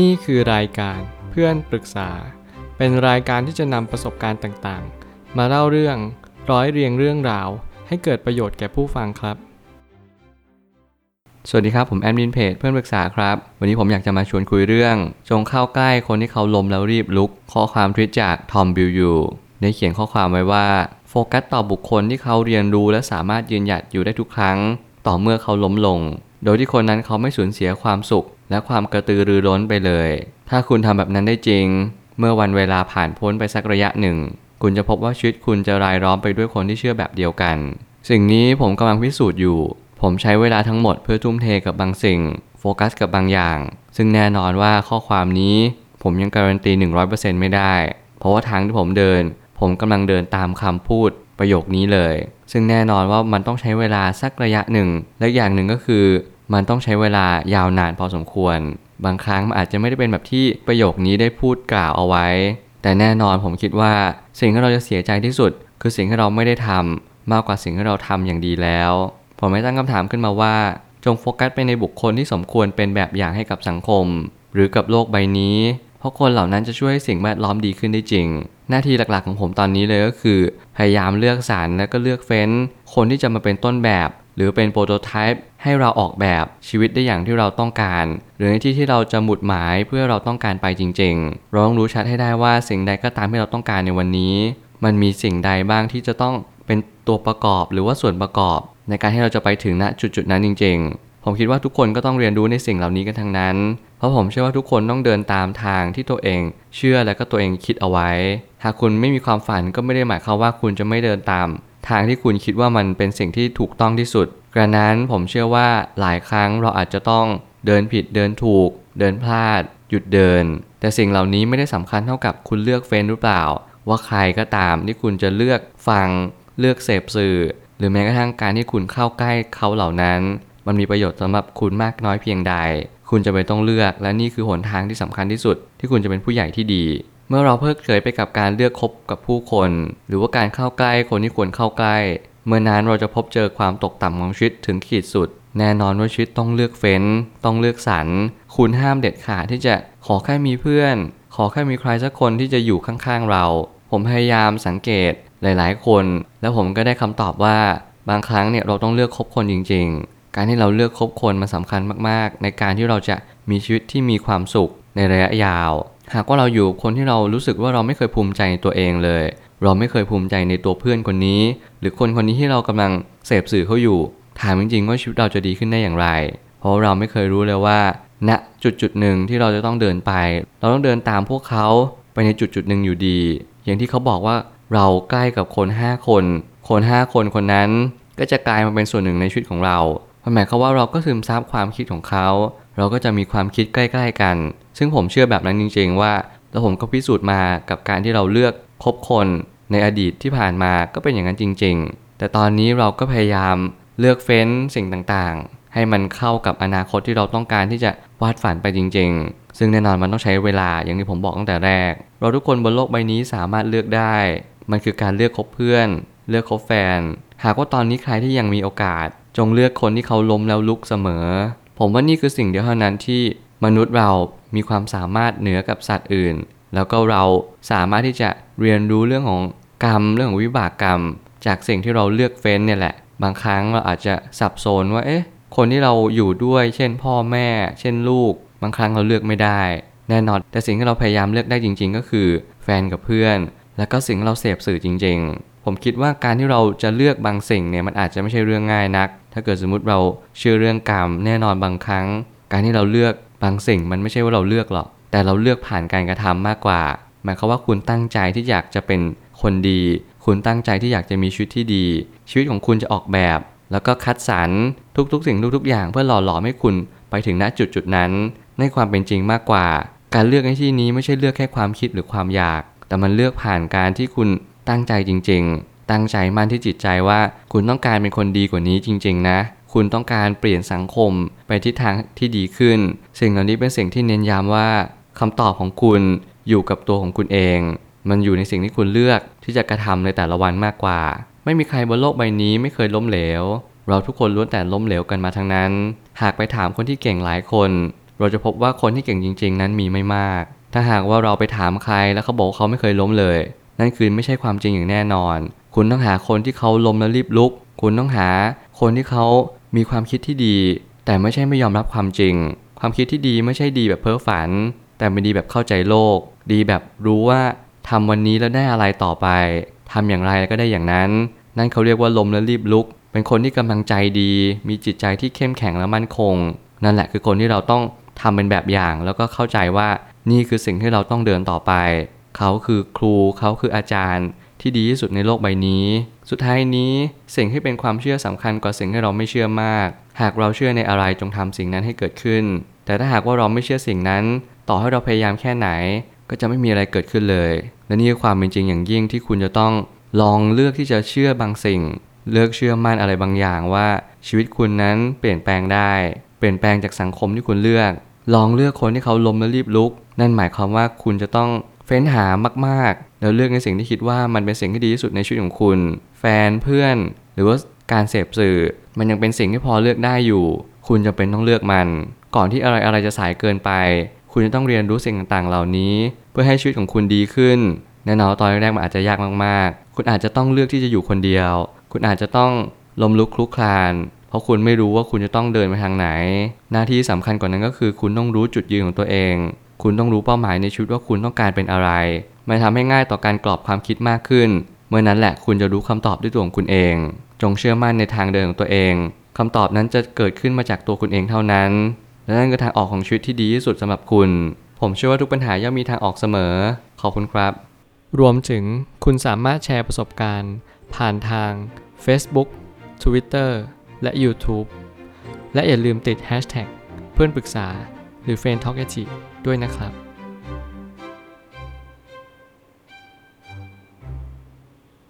นี่คือรายการเพื่อนปรึกษา เป็นรายการที่จะนำประสบการณ์ต่างๆ มาเล่าเรื่องร้อยเรียงเรื่องราว ให้เกิดประโยชน์แก่ผู้ฟังครับ สวัสดีครับผมแอดมินเพจเพื่อนปรึกษาครับ วันนี้ผมอยากจะมาชวนคุยเรื่อง จงเข้าใกล้คนที่เขาล้มแล้วรีบลุก ข้อความทวิตจากทอมบิลยูได้เขียนข้อความไว้ว่า โฟกัสต่อบุคคลที่เขาเรียนรู้และสามารถยืนหยัดอยู่ได้ทุกครั้ง ต่อเมื่อเขาล้มลง โดยที่คนนั้นเขาไม่สูญเสียความสุข และความกระตือรือร้นไปเลย ถ้าคุณทำแบบนั้นได้จริง เมื่อวันเวลาผ่านพ้นไปสักระยะหนึ่ง คุณจะพบว่าชีวิตคุณจะรายล้อมไปด้วยคนที่เชื่อแบบเดียวกัน สิ่งนี้ผมกำลังพิสูจน์อยู่ ผมใช้เวลาทั้งหมดเพื่อทุ่มเทกับบางสิ่ง โฟกัสกับบางอย่าง ซึ่งแน่นอนว่าข้อความนี้ ผมยังการันตี 100%ไม่ได้ เพราะว่าทางที่ผมเดิน ผมกำลังเดินตามคำพูด ประโยคนี้เลย ซึ่งแน่นอนว่ามันต้องใช้เวลาสักระยะหนึ่ง และอย่างหนึ่งก็คือ มันต้องใช้เวลายาวนานพอสมควร บางครั้งมันอาจจะไม่ได้เป็นแบบที่ประโยคนี้ได้พูดกล่าวเอาไว้ แต่แน่นอนผมคิดว่าสิ่งที่เราจะเสียใจที่สุด คือสิ่งที่เราไม่ได้ทำมากกว่าสิ่งที่เราทำอย่างดีแล้ว ผมไม่ตั้งคำถามขึ้นมาว่า จงโฟกัสไปในบุคคลที่สมควรเป็นแบบอย่างให้กับสังคม หรือกับโลกใบนี้ เพราะคนเหล่านั้นจะช่วยให้สิ่งแวดล้อมดีขึ้นได้จริง หน้าที่หลักๆของผมตอนนี้เลยก็คือ พยายามเลือกสรรและก็เลือกเฟ้น คนที่จะมาเป็นต้นแบบ หรือเป็นโปรโตไทป์ให้เราออกแบบชีวิตได้อย่างที่เราต้องการ หรือในที่ที่เราจะหมุดหมายเพื่อเราต้องการไปจริงๆเราต้องรู้ชัดให้ได้ว่าสิ่งใดก็ตามที่เราต้องการในวันนี้ มันมีสิ่งใดบ้างที่จะต้องเป็นตัวประกอบหรือว่าส่วนประกอบ ในการที่เราจะไปถึงณจุดๆนั้นจริงๆ ผมคิดว่าทุกคนก็ต้องเรียนรู้ในสิ่งเหล่านี้กันทั้งนั้น เพราะผมเชื่อว่าทุกคนต้องเดินตามทางที่ตัวเอง เชื่อและก็ตัวเองคิดเอาไว้ หากคุณไม่มีความฝันก็ไม่ได้หมายความว่าคุณจะไม่เดินตาม ทางที่คุณคิดว่ามันเป็นสิ่งที่ถูกต้องที่สุด กระนั้นผมเชื่อว่าหลายครั้งเราอาจจะต้องเดินผิดเดินถูก เดินพลาด หยุดเดิน แต่สิ่งเหล่านี้ไม่ได้สำคัญเท่ากับคุณเลือกเฟ้นหรือเปล่า ว่าใครก็ตามที่คุณจะเลือกฟัง เลือกเสพสื่อ หรือแม้กระทั่งการที่คุณเข้าใกล้เขาเหล่านั้น มันมีประโยชน์สำหรับคุณมากน้อยเพียงใด คุณจะไปต้องเลือก และนี่คือหนทางที่สำคัญที่สุด ที่คุณจะเป็นผู้ใหญ่ที่ดี เมื่อเราเพิกเฉยไปกับการเลือกคบกับผู้คน หรือว่าการเข้าใกล้คนที่ควรเข้าใกล้ เมื่อนั้นเราจะพบเจอความตกต่ำของชีวิตถึงขีดสุด แน่นอนว่าชีวิตต้องเลือกเฟ้น ต้องเลือกสรร คุณห้ามเด็ดขาดที่จะขอแค่มีเพื่อน ขอแค่มีใครสักคนที่จะอยู่ข้างๆเรา ผมพยายามสังเกตหลาย ๆ คน แล้วผมก็ได้คำตอบว่าบางครั้งเนี่ยเราต้องเลือกคบคนจริง ๆ การที่เราเลือกคบคนมันสำคัญมากๆ ในการที่เราจะมีชีวิตที่มีความสุขในระยะยาว หากว่าเราอยู่คนที่เรารู้สึกว่าเราไม่เคยภูมิใจในตัวเองเลย เราไม่เคยภูมิใจในตัวเพื่อนคนนี้ หรือคนคนนี้ที่เรากำลังเสพสื่อเขาอยู่ ถามจริงๆว่าชีวิตเราจะดีขึ้นได้อย่างไร เพราะเราไม่เคยรู้เลยว่าณจุดจุดหนึ่งที่เราจะต้องเดินไป เราต้องเดินตามพวกเขาไปในจุดจุดหนึ่งอยู่ดี อย่างที่เขาบอกว่าเราใกล้กับคน 5 คน คน 5 คนคนนั้นก็จะกลายมาเป็นส่วนหนึ่งในชีวิตของเรา หมายความว่าเราก็ซึมซับความคิดของเขา เราก็จะมีความคิดใกล้ ๆ กัน ซึ่งผมเชื่อแบบนั้นจริง ๆ ว่า แล้วผมก็พิสูจน์มากับการที่เราเลือกคบคนในอดีตที่ผ่านมาก็เป็นอย่างนั้นจริง ๆ แต่ตอนนี้เราก็พยายามเลือกเฟ้นสิ่งต่างๆ ให้มันเข้ากับอนาคตที่เราต้องการที่จะวาดฝันไปจริง ๆ ซึ่งแน่นอนมันต้องใช้เวลาอย่างที่ผมบอกตั้งแต่แรก เราทุกคนบนโลกใบนี้สามารถเลือกได้ มันคือการเลือกคบเพื่อน เลือกคบแฟน หากว่าตอนนี้ใครที่ยังมีโอกาส จงเลือกคนที่เขาล้มแล้วลุกเสมอ ผมว่านี่คือสิ่งเดียวเท่านั้นที่มนุษย์เรามีความสามารถเหนือกับสัตว์อื่น แล้วก็เราสามารถที่จะเรียนรู้เรื่องของกรรมเรื่องของวิบากกรรม จากสิ่งที่เราเลือกเฟ้นเนี่ยแหละ บางครั้งเราอาจจะสับสนว่าเอ๊ะคนที่เราอยู่ด้วย เช่น พ่อแม่ เช่นลูก บางครั้งเราเลือกไม่ได้ แน่นอน แต่สิ่งที่เราพยายามเลือกได้จริง ๆ ก็คือ แฟนกับเพื่อน แล้วก็สิ่งที่เราเสพสื่อจริง ๆ ผมคิดว่าการที่เราจะเลือกบางสิ่งเนี่ยมันอาจจะไม่ใช่เรื่องง่ายนัก ถ้าเกิดสมมุติเราเชื่อเรื่องกรรมแน่นอนบางครั้ง การที่เราเลือกบางสิ่งมันไม่ใช่ว่าเราเลือกหรอก แต่เราเลือกผ่านการกระทำมากกว่า หมายความว่าคุณตั้งใจที่อยากจะเป็นคนดี คุณตั้งใจที่อยากจะมีชีวิตที่ดี ชีวิตของคุณจะออกแบบ แล้วก็คัดสรรทุกๆ สิ่งทุกๆ อย่างเพื่อหล่อหลอมให้คุณไปถึงณจุดจุดนั้น ในความเป็นจริงมากกว่า การเลือกในที่นี้ไม่ใช่เลือกแค่ความคิดหรือความอยาก แต่มันเลือกผ่านการที่คุณตั้งใจจริง ๆ ตั้งใจมั่นที่จิตใจว่า คุณต้องการเป็นคนดีกว่านี้จริง ๆ นะ คุณต้องการเปลี่ยนสังคมไปทิศทางที่ดีขึ้น สิ่งเหล่านี้เป็นสิ่งที่เน้นย้ำว่าคำตอบของคุณอยู่กับตัวของคุณเอง มันอยู่ในสิ่งที่คุณเลือกที่จะกระทำในแต่ละวันมากกว่า ไม่มีใครบนโลกใบนี้ไม่เคยล้มเหลว เราทุกคนล้วนแต่ล้มเหลวกันมาทั้งนั้น หากไปถามคนที่เก่งหลายคน เราจะพบว่าคนที่เก่งจริง ๆ นั้นมีไม่มาก ถ้าหากว่าเราไปถามใครแล้วเขาบอกเขาไม่เคยล้มเลย นั่นคือไม่ใช่ความจริงอย่างแน่นอน คุณต้องหาคนที่เขาล้มแล้วรีบลุก คุณต้องหาคนที่เขามีความคิดที่ดี แต่ไม่ใช่ไม่ยอมรับความจริง ความคิดที่ดีไม่ใช่ดีแบบเพ้อฝัน แต่เป็นดีแบบเข้าใจโลก ดีแบบรู้ว่าทำวันนี้แล้วได้อะไรต่อไปทำอย่างไรแล้วก็ได้อย่างนั้น นั่นเขาเรียกว่าล้มแล้วรีบลุก เป็นคนที่กำลังใจดี มีจิตใจที่เข้มแข็งและมั่นคง นั่นแหละคือคนที่เราต้องทำเป็นแบบอย่างแล้วก็เข้าใจว่านี่คือสิ่งที่เราต้องเดินต่อไป เขาคือครูเขาคืออาจารย์ ที่ดีที่สุดในโลกใบนี้ สุดท้ายนี้สิ่งที่เป็นความเชื่อสำคัญกว่าสิ่งที่เราไม่เชื่อมาก หากเราเชื่อในอะไรจงทำสิ่งนั้นให้เกิดขึ้น แต่ถ้าหากว่าเราไม่เชื่อสิ่งนั้น ต่อให้เราพยายามแค่ไหน ก็จะไม่มีอะไรเกิดขึ้นเลย และนี่คือความเป็นจริงอย่างยิ่งที่คุณจะต้องลองเลือกที่จะเชื่อบางสิ่ง เลือกเชื่อมั่นอะไรบางอย่างว่า ชีวิตคุณนั้นเปลี่ยนแปลงได้ เปลี่ยนแปลงจากสังคมที่คุณเลือก ลองเลือกคนที่เขาล้มแล้วรีบลุก นั่นหมายความว่าคุณจะต้อง ฟ้นหามากๆ แล้วเลือกในสิ่งที่คิดว่ามันเป็นสิ่งที่ดีที่สุดในชีวิตของคุณ แฟนเพื่อน หรือว่าการเสพสื่อ มันยังเป็นสิ่งที่พอเลือกได้อยู่ คุณจะเป็นต้องเลือกมัน ก่อนที่อะไรอะไรจะสายเกินไป คุณจะต้องเรียนรู้สิ่งต่างๆ เหล่านี้ เพื่อให้ชีวิตของคุณดีขึ้นแน่นอนตอนแรกมันอาจจะยากมากๆ คุณอาจจะต้องเลือกที่จะอยู่คนเดียว คุณอาจจะต้องล้มลุกคลุกคลาน เพราะคุณไม่รู้ว่าคุณจะต้องเดินไปทางไหน หน้าที่สำคัญกว่านั้นก็คือ คุณต้องรู้จุดยืนของตัวเอง คุณต้องรู้เป้าหมายในชีวิตว่าคุณต้องการเป็นอะไร มันทำให้ง่ายต่อการกรอบความคิดมากขึ้น เมื่อนั้นแหละคุณจะรู้คำตอบด้วยตัวของคุณเอง จงเชื่อมั่นในทางเดินของตัวเองคำตอบนั้นจะเกิดขึ้นมาจากตัวคุณเองเท่านั้น และนั่นคือทางออกของชีวิตที่ดีที่สุดสำหรับคุณ ผมเชื่อว่าทุกปัญหาย่อมมีทางออกเสมอ ขอบคุณครับ รวมถึงคุณสามารถแชร์ประสบการณ์ ผ่านทาง Facebook Twitter และ YouTube และอย่าลืมติด Hashtag เพื่อนปรึกษาหรือ f r ร e n d t a l k ด้วยนะครับ